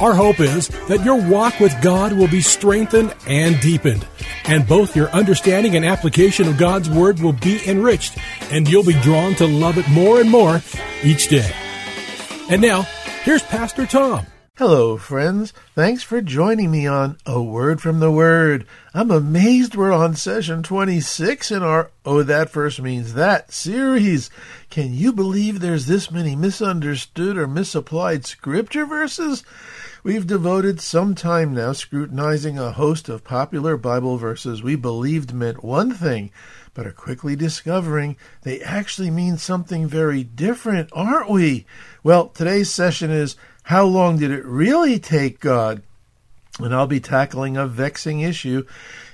Our hope is that your walk with God will be strengthened and deepened, and both your understanding and application of God's Word will be enriched, and you'll be drawn to love it more and more each day. And now, here's Pastor Tom. Hello, friends. Thanks for joining me on A Word from the Word. I'm amazed we're on session 26 in our Oh, That Verse Means That series. Can you believe there's this many misunderstood or misapplied scripture verses? We've devoted some time now scrutinizing a host of popular Bible verses we believed meant one thing, but are quickly discovering they actually mean something very different, aren't we? Well, today's session is How Long Did It Really Take God? And I'll be tackling a vexing issue.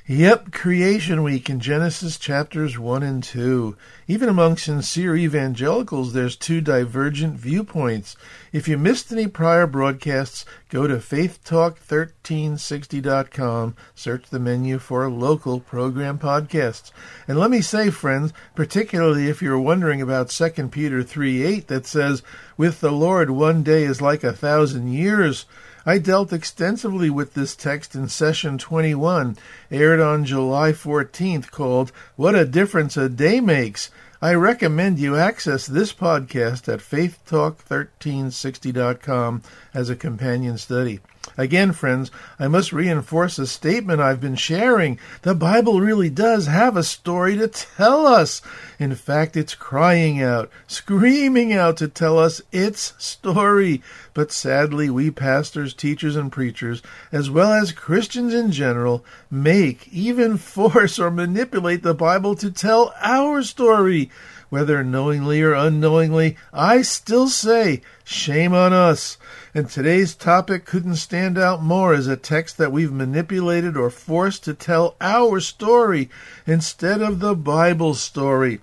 Yep, Creation Week in Genesis chapters 1 and 2. Even among sincere evangelicals, there's two divergent viewpoints. If you missed any prior broadcasts, go to faithtalk1360.com, search the menu for local program podcasts. And let me say, friends, particularly if you're wondering about 2 Peter 3 8 that says, With the Lord one day is like a thousand years. I dealt extensively with this text in session 21, aired on July 14th, called What a Difference a Day Makes. I recommend you access this podcast at faithtalk1360.com as a companion study. Again, friends, I must reinforce a statement I've been sharing. The Bible really does have a story to tell us. In fact, it's crying out, screaming out to tell us its story. But sadly, we pastors, teachers, and preachers, as well as Christians in general, make, even force, or manipulate the Bible to tell our story. Whether knowingly or unknowingly, I still say, shame on us. And today's topic couldn't stand out more as a text that we've manipulated or forced to tell our story instead of the Bible story.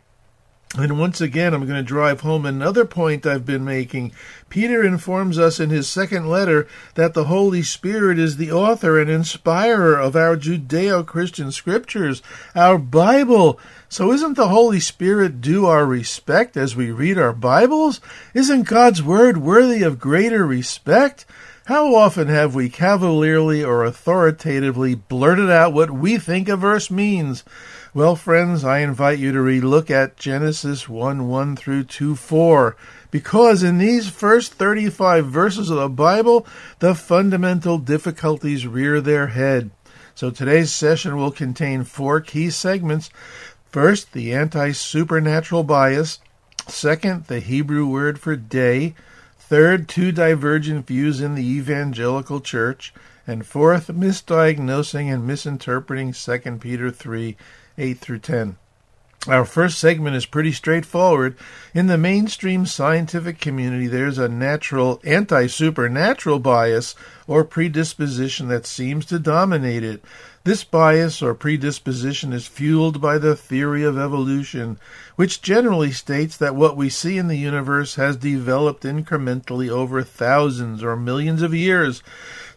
And once again, I'm going to drive home another point I've been making. Peter informs us in his second letter that the Holy Spirit is the author and inspirer of our Judeo Christian scriptures, our Bible. So isn't the Holy Spirit due our respect as we read our Bibles? Isn't God's Word worthy of greater respect? How often have we cavalierly or authoritatively blurted out what we think a verse means? Well, friends, I invite you to relook at Genesis 1 1 through 2 4, because in these first 35 verses of the Bible, the fundamental difficulties rear their head. So today's session will contain four key segments. First, the anti supernatural bias. Second, the Hebrew word for day. Third, two divergent views in the evangelical church. And fourth, misdiagnosing and misinterpreting 2 Peter 3 8 through 10. Our first segment is pretty straightforward. In the mainstream scientific community, there's a natural anti supernatural bias or predisposition that seems to dominate it. This bias or predisposition is fueled by the theory of evolution, which generally states that what we see in the universe has developed incrementally over thousands or millions of years.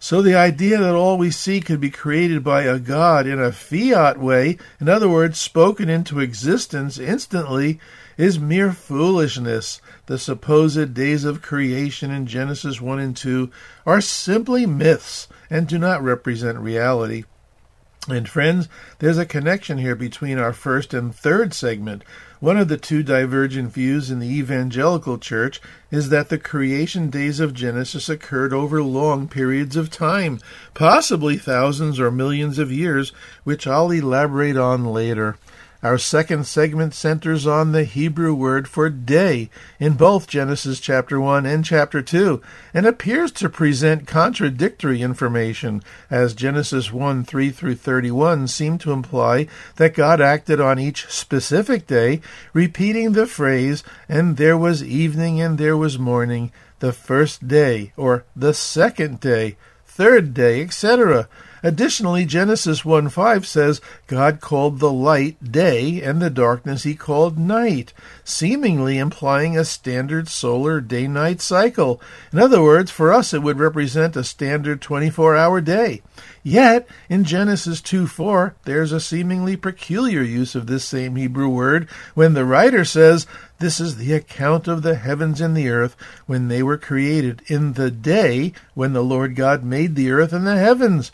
So the idea that all we see could be created by a God in a fiat way, in other words, spoken into existence instantly, is mere foolishness. The supposed days of creation in Genesis 1 and 2 are simply myths and do not represent reality. And friends, there's a connection here between our first and third segment. One of the two divergent views in the evangelical church is that the creation days of Genesis occurred over long periods of time, possibly thousands or millions of years, which I'll elaborate on later. Our second segment centers on the Hebrew word for day in both Genesis chapter 1 and chapter 2 and appears to present contradictory information as Genesis 1 3 through 31 seem to imply that God acted on each specific day, repeating the phrase, and there was evening and there was morning, the first day, or the second day, third day, etc. Additionally, Genesis 1 5 says, God called the light day, and the darkness he called night, seemingly implying a standard solar day night cycle. In other words, for us it would represent a standard 24 hour day. Yet, in Genesis 2 4, there's a seemingly peculiar use of this same Hebrew word when the writer says, This is the account of the heavens and the earth when they were created in the day when the Lord God made the earth and the heavens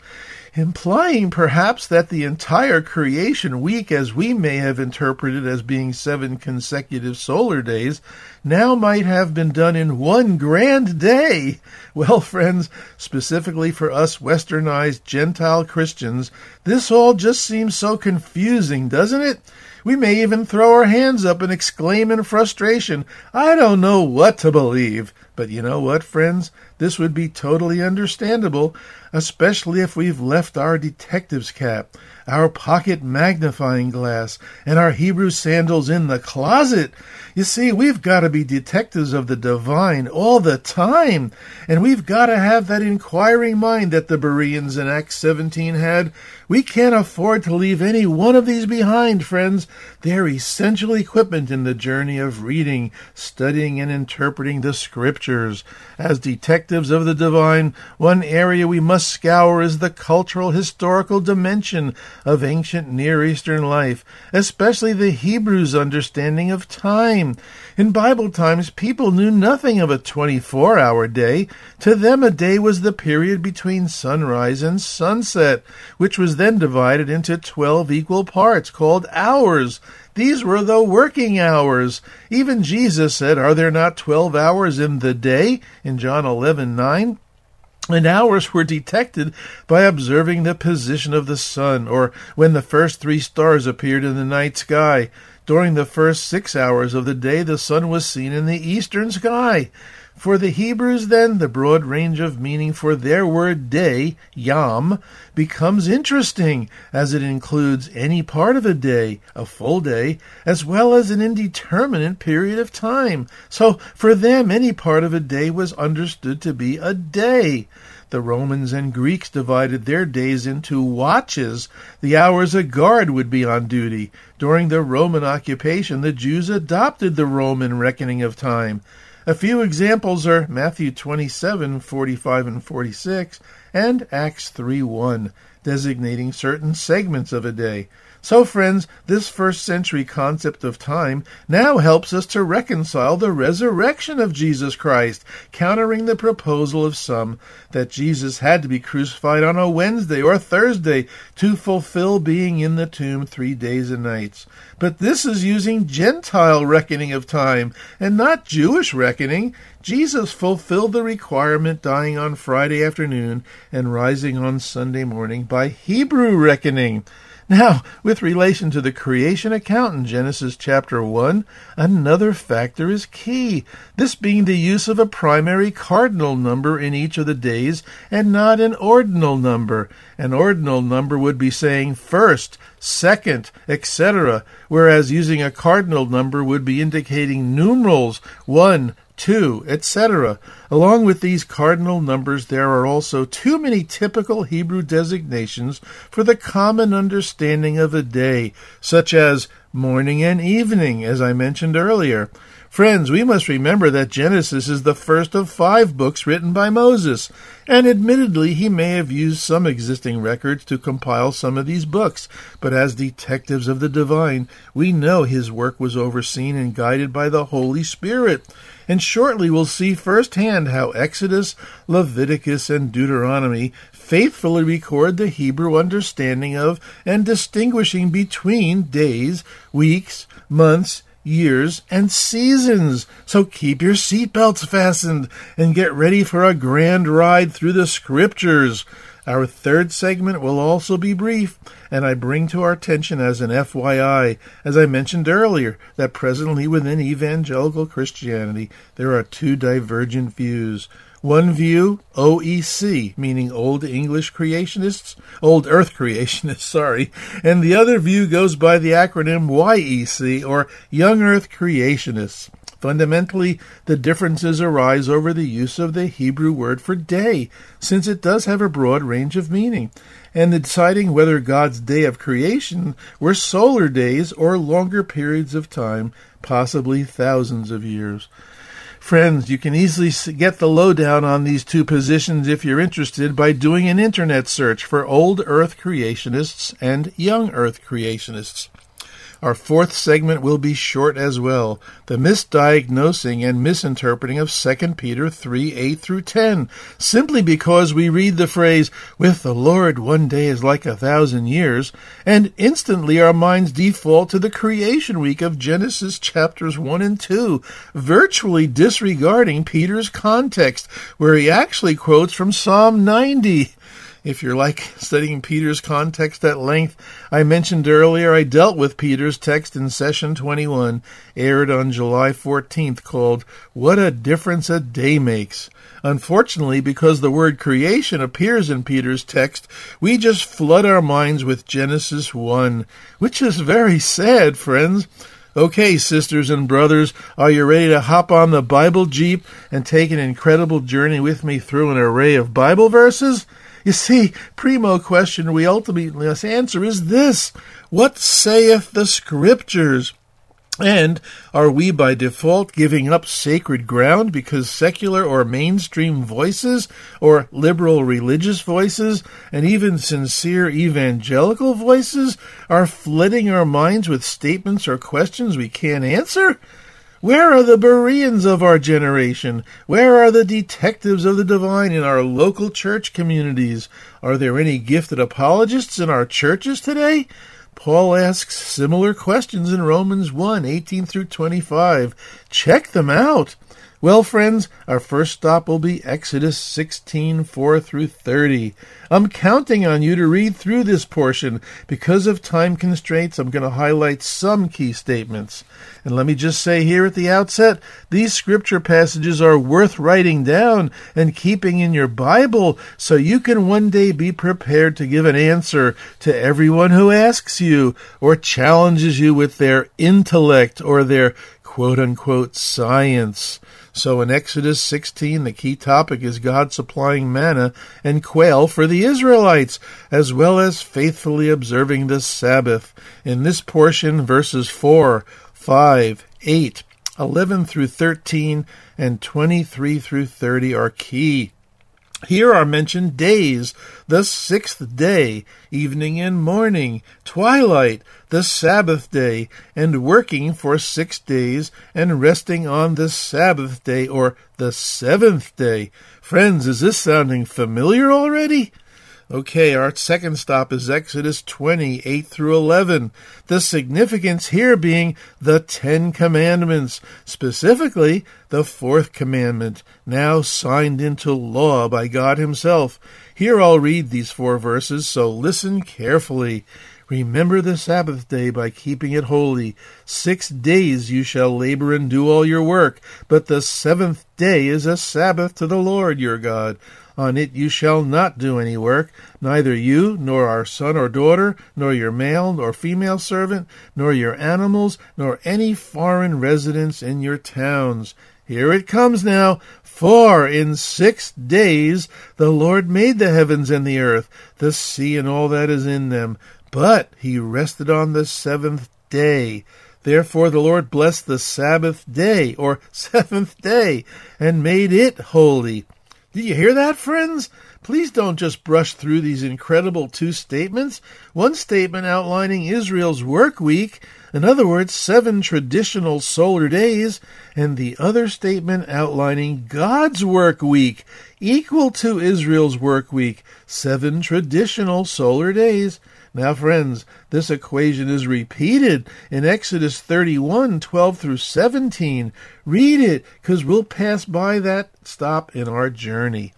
implying perhaps that the entire creation week, as we may have interpreted as being seven consecutive solar days, now might have been done in one grand day. Well, friends, specifically for us westernized Gentile Christians, this all just seems so confusing, doesn't it? We may even throw our hands up and exclaim in frustration, I don't know what to believe. But you know what, friends? This would be totally understandable, especially if we've left our detective's cap, our pocket magnifying glass, and our Hebrew sandals in the closet. You see, we've got to be detectives of the divine all the time, and we've got to have that inquiring mind that the Bereans in Acts 17 had. We can't afford to leave any one of these behind, friends. They're essential equipment in the journey of reading, studying, and interpreting the scriptures. As detectives of the divine, one area we must scour is the cultural historical dimension of ancient Near Eastern life, especially the Hebrews' understanding of time. In Bible times, people knew nothing of a 24 hour day. To them, a day was the period between sunrise and sunset, which was then divided into 12 equal parts called hours. These were the working hours. Even Jesus said, Are there not 12 hours in the day? in John 11 9 and hours were detected by observing the position of the sun, or when the first three stars appeared in the night sky. During the first six hours of the day, the sun was seen in the eastern sky. For the Hebrews, then, the broad range of meaning for their word day, yom, becomes interesting, as it includes any part of a day, a full day, as well as an indeterminate period of time. So, for them, any part of a day was understood to be a day. The Romans and Greeks divided their days into watches, the hours a guard would be on duty. During the Roman occupation, the Jews adopted the Roman reckoning of time. A few examples are Matthew 27, 45 and 46, and Acts 3, 1, designating certain segments of a day. So, friends, this first century concept of time now helps us to reconcile the resurrection of Jesus Christ, countering the proposal of some that Jesus had to be crucified on a Wednesday or Thursday to fulfill being in the tomb three days and nights. But this is using Gentile reckoning of time and not Jewish reckoning. Jesus fulfilled the requirement dying on Friday afternoon and rising on Sunday morning by Hebrew reckoning. Now, with relation to the creation account in Genesis chapter 1, another factor is key, this being the use of a primary cardinal number in each of the days and not an ordinal number. An ordinal number would be saying first, second, etc., whereas using a cardinal number would be indicating numerals 1, 2, etc. Along with these cardinal numbers, there are also too many typical Hebrew designations for the common understanding of a day, such as morning and evening, as I mentioned earlier. Friends, we must remember that Genesis is the first of five books written by Moses, and admittedly he may have used some existing records to compile some of these books, but as detectives of the divine, we know his work was overseen and guided by the Holy Spirit. And shortly we'll see firsthand how Exodus, Leviticus, and Deuteronomy faithfully record the Hebrew understanding of and distinguishing between days, weeks, months, years, and seasons. So keep your seatbelts fastened and get ready for a grand ride through the scriptures. Our third segment will also be brief, and I bring to our attention as an FYI, as I mentioned earlier, that presently within evangelical Christianity there are two divergent views. One view, OEC, meaning Old English Creationists, Old Earth Creationists, sorry, and the other view goes by the acronym YEC, or Young Earth Creationists. Fundamentally, the differences arise over the use of the Hebrew word for day, since it does have a broad range of meaning, and deciding whether God's day of creation were solar days or longer periods of time, possibly thousands of years. Friends, you can easily get the lowdown on these two positions if you're interested by doing an internet search for Old Earth Creationists and Young Earth Creationists. Our fourth segment will be short as well the misdiagnosing and misinterpreting of 2 Peter 3 8 through 10, simply because we read the phrase, with the Lord one day is like a thousand years, and instantly our minds default to the creation week of Genesis chapters 1 and 2, virtually disregarding Peter's context, where he actually quotes from Psalm 90. If you're like studying Peter's context at length, I mentioned earlier I dealt with Peter's text in session 21, aired on July 14th, called What a Difference a Day Makes. Unfortunately, because the word creation appears in Peter's text, we just flood our minds with Genesis 1, which is very sad, friends. Okay, sisters and brothers, are you ready to hop on the Bible Jeep and take an incredible journey with me through an array of Bible verses? You see, primo question we ultimately must answer is this What saith the Scriptures? And are we by default giving up sacred ground because secular or mainstream voices, or liberal religious voices, and even sincere evangelical voices are flooding our minds with statements or questions we can't answer? Where are the Bereans of our generation? Where are the detectives of the divine in our local church communities? Are there any gifted apologists in our churches today? Paul asks similar questions in Romans 1 18 through 25. Check them out. Well, friends, our first stop will be Exodus 16 4 through 30. I'm counting on you to read through this portion. Because of time constraints, I'm going to highlight some key statements. And let me just say here at the outset these scripture passages are worth writing down and keeping in your Bible so you can one day be prepared to give an answer to everyone who asks you or challenges you with their intellect or their quote unquote science. So in Exodus 16, the key topic is God supplying manna and quail for the Israelites, as well as faithfully observing the Sabbath. In this portion, verses 4, 5, 8, 11 through 13, and 23 through 30 are key. Here are mentioned days the sixth day, evening and morning, twilight, the Sabbath day, and working for six days, and resting on the Sabbath day, or the seventh day. Friends, is this sounding familiar already? Okay, our second stop is Exodus 20, 8 through 11. The significance here being the Ten Commandments, specifically the fourth commandment, now signed into law by God Himself. Here I'll read these four verses, so listen carefully. Remember the Sabbath day by keeping it holy. Six days you shall labor and do all your work, but the seventh day is a Sabbath to the Lord your God. On it you shall not do any work, neither you, nor our son or daughter, nor your male nor female servant, nor your animals, nor any foreign residents in your towns. Here it comes now. For in six days the Lord made the heavens and the earth, the sea and all that is in them. But he rested on the seventh day. Therefore the Lord blessed the Sabbath day, or seventh day, and made it holy. Did you hear that, friends? Please don't just brush through these incredible two statements. One statement outlining Israel's work week, in other words, seven traditional solar days, and the other statement outlining God's work week, equal to Israel's work week, seven traditional solar days. Now, friends, this equation is repeated in Exodus 31 12 through 17. Read it, because we'll pass by that stop in our journey.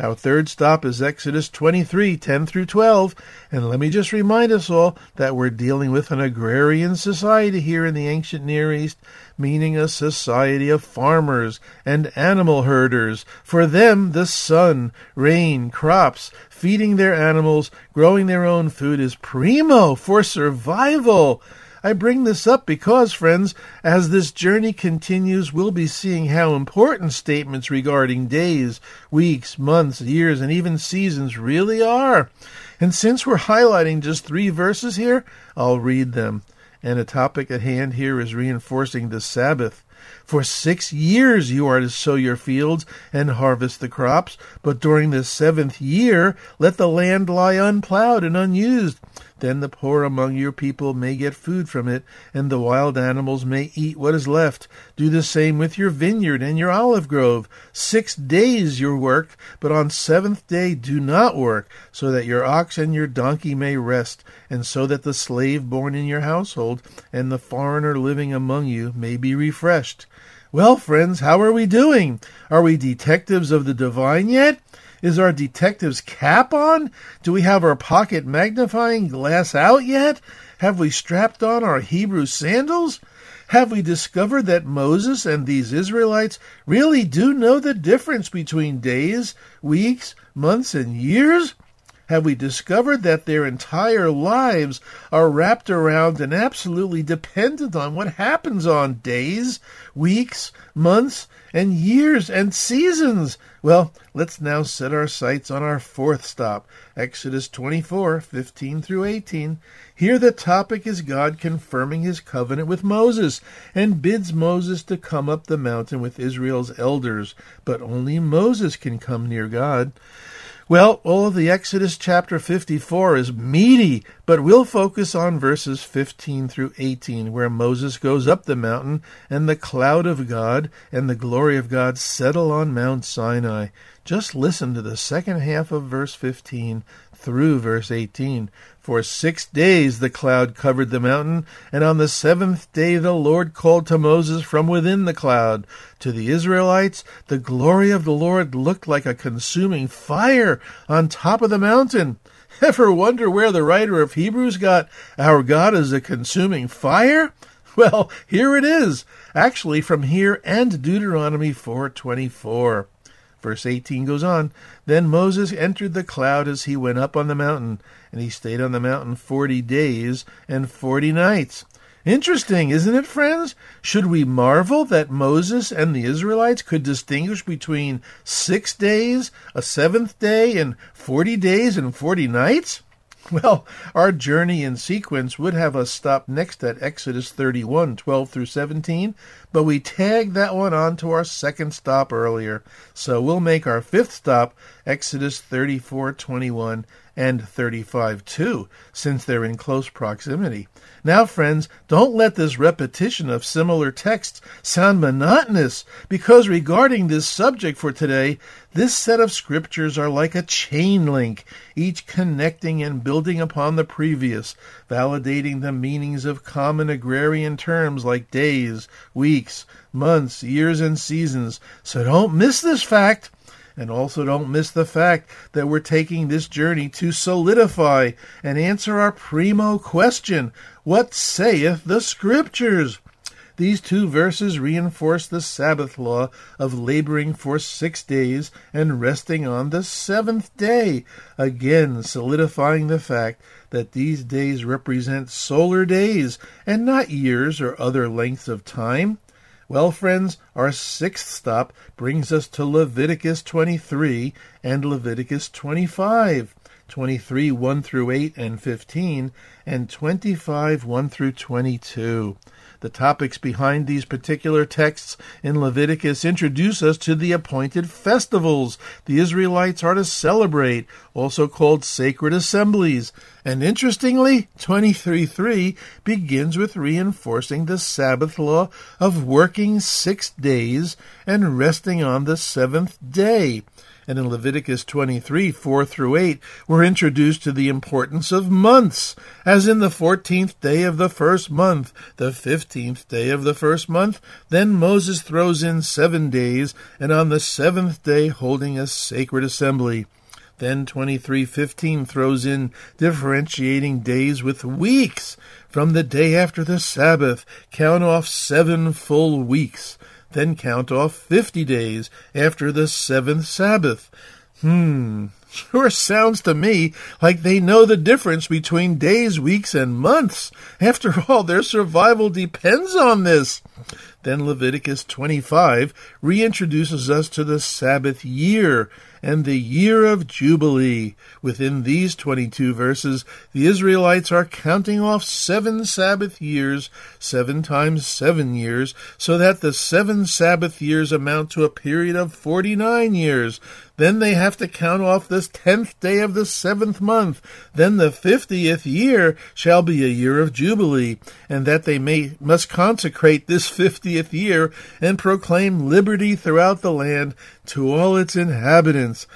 Our third stop is Exodus 23 10 through 12. And let me just remind us all that we're dealing with an agrarian society here in the ancient Near East, meaning a society of farmers and animal herders. For them, the sun, rain, crops, feeding their animals, growing their own food is primo for survival. I bring this up because, friends, as this journey continues, we'll be seeing how important statements regarding days, weeks, months, years, and even seasons really are. And since we're highlighting just three verses here, I'll read them. And the topic at hand here is reinforcing the Sabbath. For six years you are to sow your fields and harvest the crops, but during the seventh year let the land lie unplowed and unused. Then the poor among your people may get food from it, and the wild animals may eat what is left. Do the same with your vineyard and your olive grove. Six days your work, but on seventh day do not work, so that your ox and your donkey may rest, and so that the slave born in your household and the foreigner living among you may be refreshed. Well, friends, how are we doing? Are we detectives of the divine yet? Is our detective's cap on? Do we have our pocket magnifying glass out yet? Have we strapped on our Hebrew sandals? Have we discovered that Moses and these Israelites really do know the difference between days, weeks, months, and years? Have we discovered that their entire lives are wrapped around and absolutely dependent on what happens on days, weeks, months, and years and seasons? Well, let's now set our sights on our fourth stop, Exodus 24, 15 through 18. Here the topic is God confirming his covenant with Moses and bids Moses to come up the mountain with Israel's elders, but only Moses can come near God. Well, all of the Exodus chapter 54 is meaty, but we'll focus on verses 15 through 18, where Moses goes up the mountain, and the cloud of God and the glory of God settle on Mount Sinai. Just listen to the second half of verse 15 through verse 18. For six days the cloud covered the mountain, and on the seventh day the Lord called to Moses from within the cloud. To the Israelites, the glory of the Lord looked like a consuming fire on top of the mountain. Ever wonder where the writer of Hebrews got our God is a consuming fire? Well, here it is, actually from here and Deuteronomy 4:24. Verse 18 goes on, Then Moses entered the cloud as he went up on the mountain, and he stayed on the mountain 40 days and 40 nights. Interesting, isn't it, friends? Should we marvel that Moses and the Israelites could distinguish between six days, a seventh day, and 40 days and 40 nights? Well, our journey in sequence would have us stop next at Exodus 31, 12 through 17, but we tagged that one on to our second stop earlier. So we'll make our fifth stop Exodus 34, 21 and 35 2, since they're in close proximity. Now, friends, don't let this repetition of similar texts sound monotonous, because regarding this subject for today, this set of scriptures are like a chain link, each connecting and building upon the previous, validating the meanings of common agrarian terms like days, weeks, months, years, and seasons. So don't miss this fact. And also don't miss the fact that we're taking this journey to solidify and answer our primo question What saith the Scriptures? These two verses reinforce the Sabbath law of laboring for six days and resting on the seventh day, again solidifying the fact that these days represent solar days and not years or other lengths of time. Well, friends, our sixth stop brings us to Leviticus 23 and Leviticus 25. 23 1 through 8 and 15, and 25 1 through 22. The topics behind these particular texts in Leviticus introduce us to the appointed festivals the Israelites are to celebrate, also called sacred assemblies. And interestingly, 23.3 begins with reinforcing the Sabbath law of working six days and resting on the seventh day and in Leviticus 23, 4 through 8, we're introduced to the importance of months, as in the 14th day of the first month, the 15th day of the first month. Then Moses throws in seven days, and on the seventh day holding a sacred assembly. Then 2315 throws in differentiating days with weeks. From the day after the Sabbath, count off seven full weeks then count off fifty days after the seventh Sabbath. Hmm, sure sounds to me like they know the difference between days, weeks, and months. After all, their survival depends on this. Then Leviticus 25 reintroduces us to the Sabbath year and the year of Jubilee. Within these 22 verses, the Israelites are counting off seven Sabbath years, seven times seven years, so that the seven Sabbath years amount to a period of 49 years. Then they have to count off this tenth day of the seventh month. Then the fiftieth year shall be a year of Jubilee, and that they may must consecrate this fiftieth year and proclaim liberty throughout the land to all its inhabitants.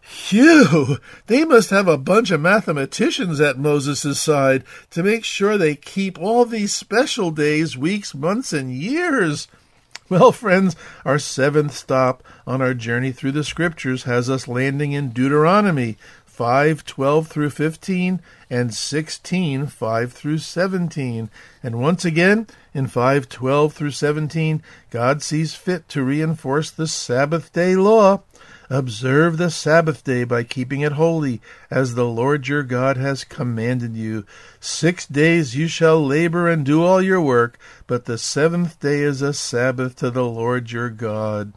Phew! They must have a bunch of mathematicians at Moses' side to make sure they keep all these special days, weeks, months, and years. Well, friends, our seventh stop on our journey through the scriptures has us landing in Deuteronomy 5 12 through 15 and 16 5 through 17. And once again, in 5 12 through 17, God sees fit to reinforce the Sabbath day law. Observe the Sabbath day by keeping it holy, as the Lord your God has commanded you. Six days you shall labor and do all your work, but the seventh day is a Sabbath to the Lord your God.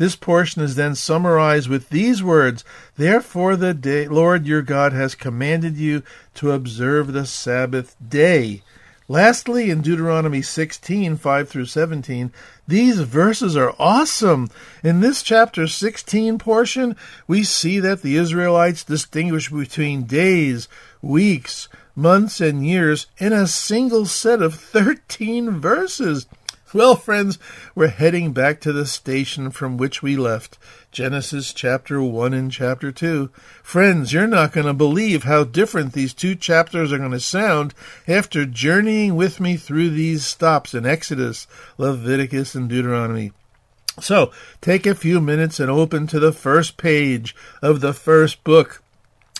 This portion is then summarized with these words Therefore, the day, Lord your God has commanded you to observe the Sabbath day. Lastly, in Deuteronomy 16, 5 through 17, these verses are awesome. In this chapter 16 portion, we see that the Israelites distinguish between days, weeks, months, and years in a single set of 13 verses. Well, friends, we're heading back to the station from which we left. Genesis chapter 1 and chapter 2. Friends, you're not going to believe how different these two chapters are going to sound after journeying with me through these stops in Exodus, Leviticus, and Deuteronomy. So, take a few minutes and open to the first page of the first book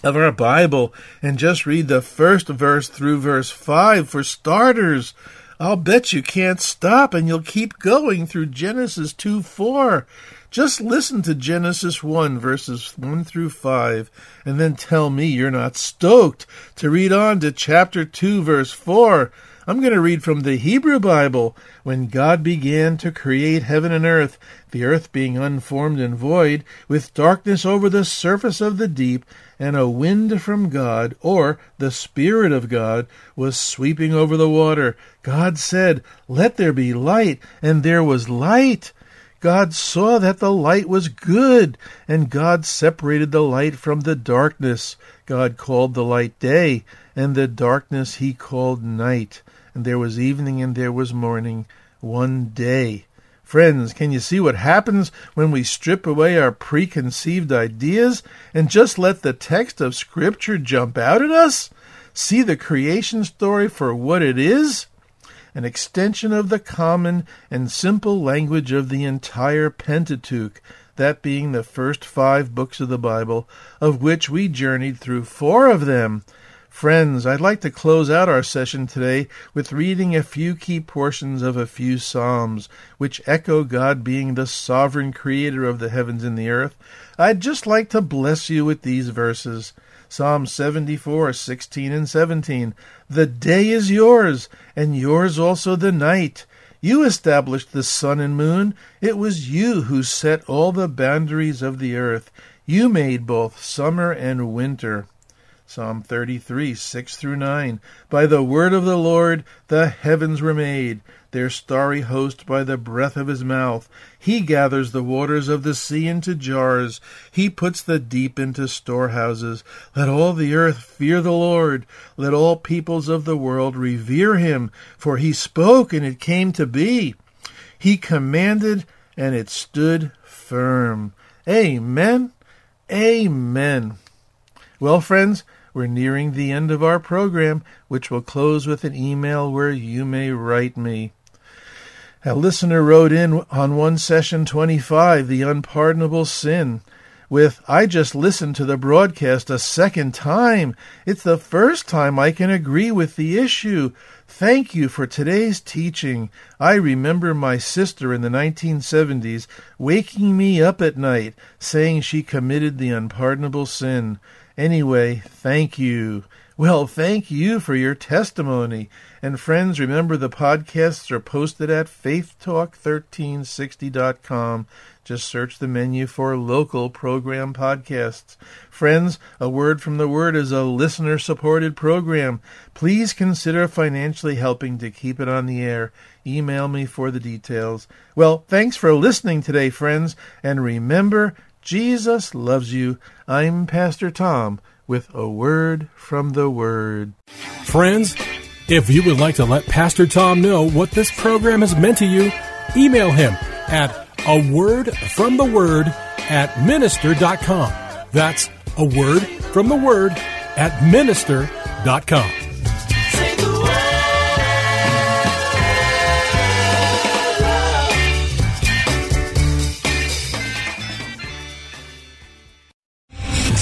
of our Bible and just read the first verse through verse 5 for starters. I'll bet you can't stop and you'll keep going through Genesis 2 4. Just listen to Genesis 1, verses 1 through 5, and then tell me you're not stoked to read on to chapter 2, verse 4. I'm going to read from the Hebrew Bible. When God began to create heaven and earth, the earth being unformed and void, with darkness over the surface of the deep, and a wind from God, or the Spirit of God, was sweeping over the water, God said, Let there be light, and there was light. God saw that the light was good, and God separated the light from the darkness. God called the light day, and the darkness he called night. And there was evening and there was morning, one day. Friends, can you see what happens when we strip away our preconceived ideas and just let the text of Scripture jump out at us? See the creation story for what it is? An extension of the common and simple language of the entire Pentateuch, that being the first five books of the Bible, of which we journeyed through four of them. Friends, I'd like to close out our session today with reading a few key portions of a few Psalms, which echo God being the sovereign creator of the heavens and the earth. I'd just like to bless you with these verses. Psalm 74, 16 and 17. The day is yours, and yours also the night. You established the sun and moon. It was you who set all the boundaries of the earth. You made both summer and winter. Psalm 33, 6 through 9. By the word of the Lord the heavens were made, their starry host by the breath of his mouth. He gathers the waters of the sea into jars. He puts the deep into storehouses. Let all the earth fear the Lord. Let all peoples of the world revere him. For he spoke and it came to be. He commanded and it stood firm. Amen. Amen. Well, friends, we're nearing the end of our program, which will close with an email where you may write me. A listener wrote in on one session 25, The Unpardonable Sin, with, I just listened to the broadcast a second time. It's the first time I can agree with the issue. Thank you for today's teaching. I remember my sister in the 1970s waking me up at night saying she committed the unpardonable sin. Anyway, thank you. Well, thank you for your testimony. And friends, remember the podcasts are posted at faithtalk1360.com. Just search the menu for local program podcasts. Friends, A Word from the Word is a listener supported program. Please consider financially helping to keep it on the air. Email me for the details. Well, thanks for listening today, friends. And remember, Jesus loves you. I'm Pastor Tom with a word from the Word. Friends, if you would like to let Pastor Tom know what this program has meant to you, email him at a word from the word at minister.com. That's a word from the word at minister.com.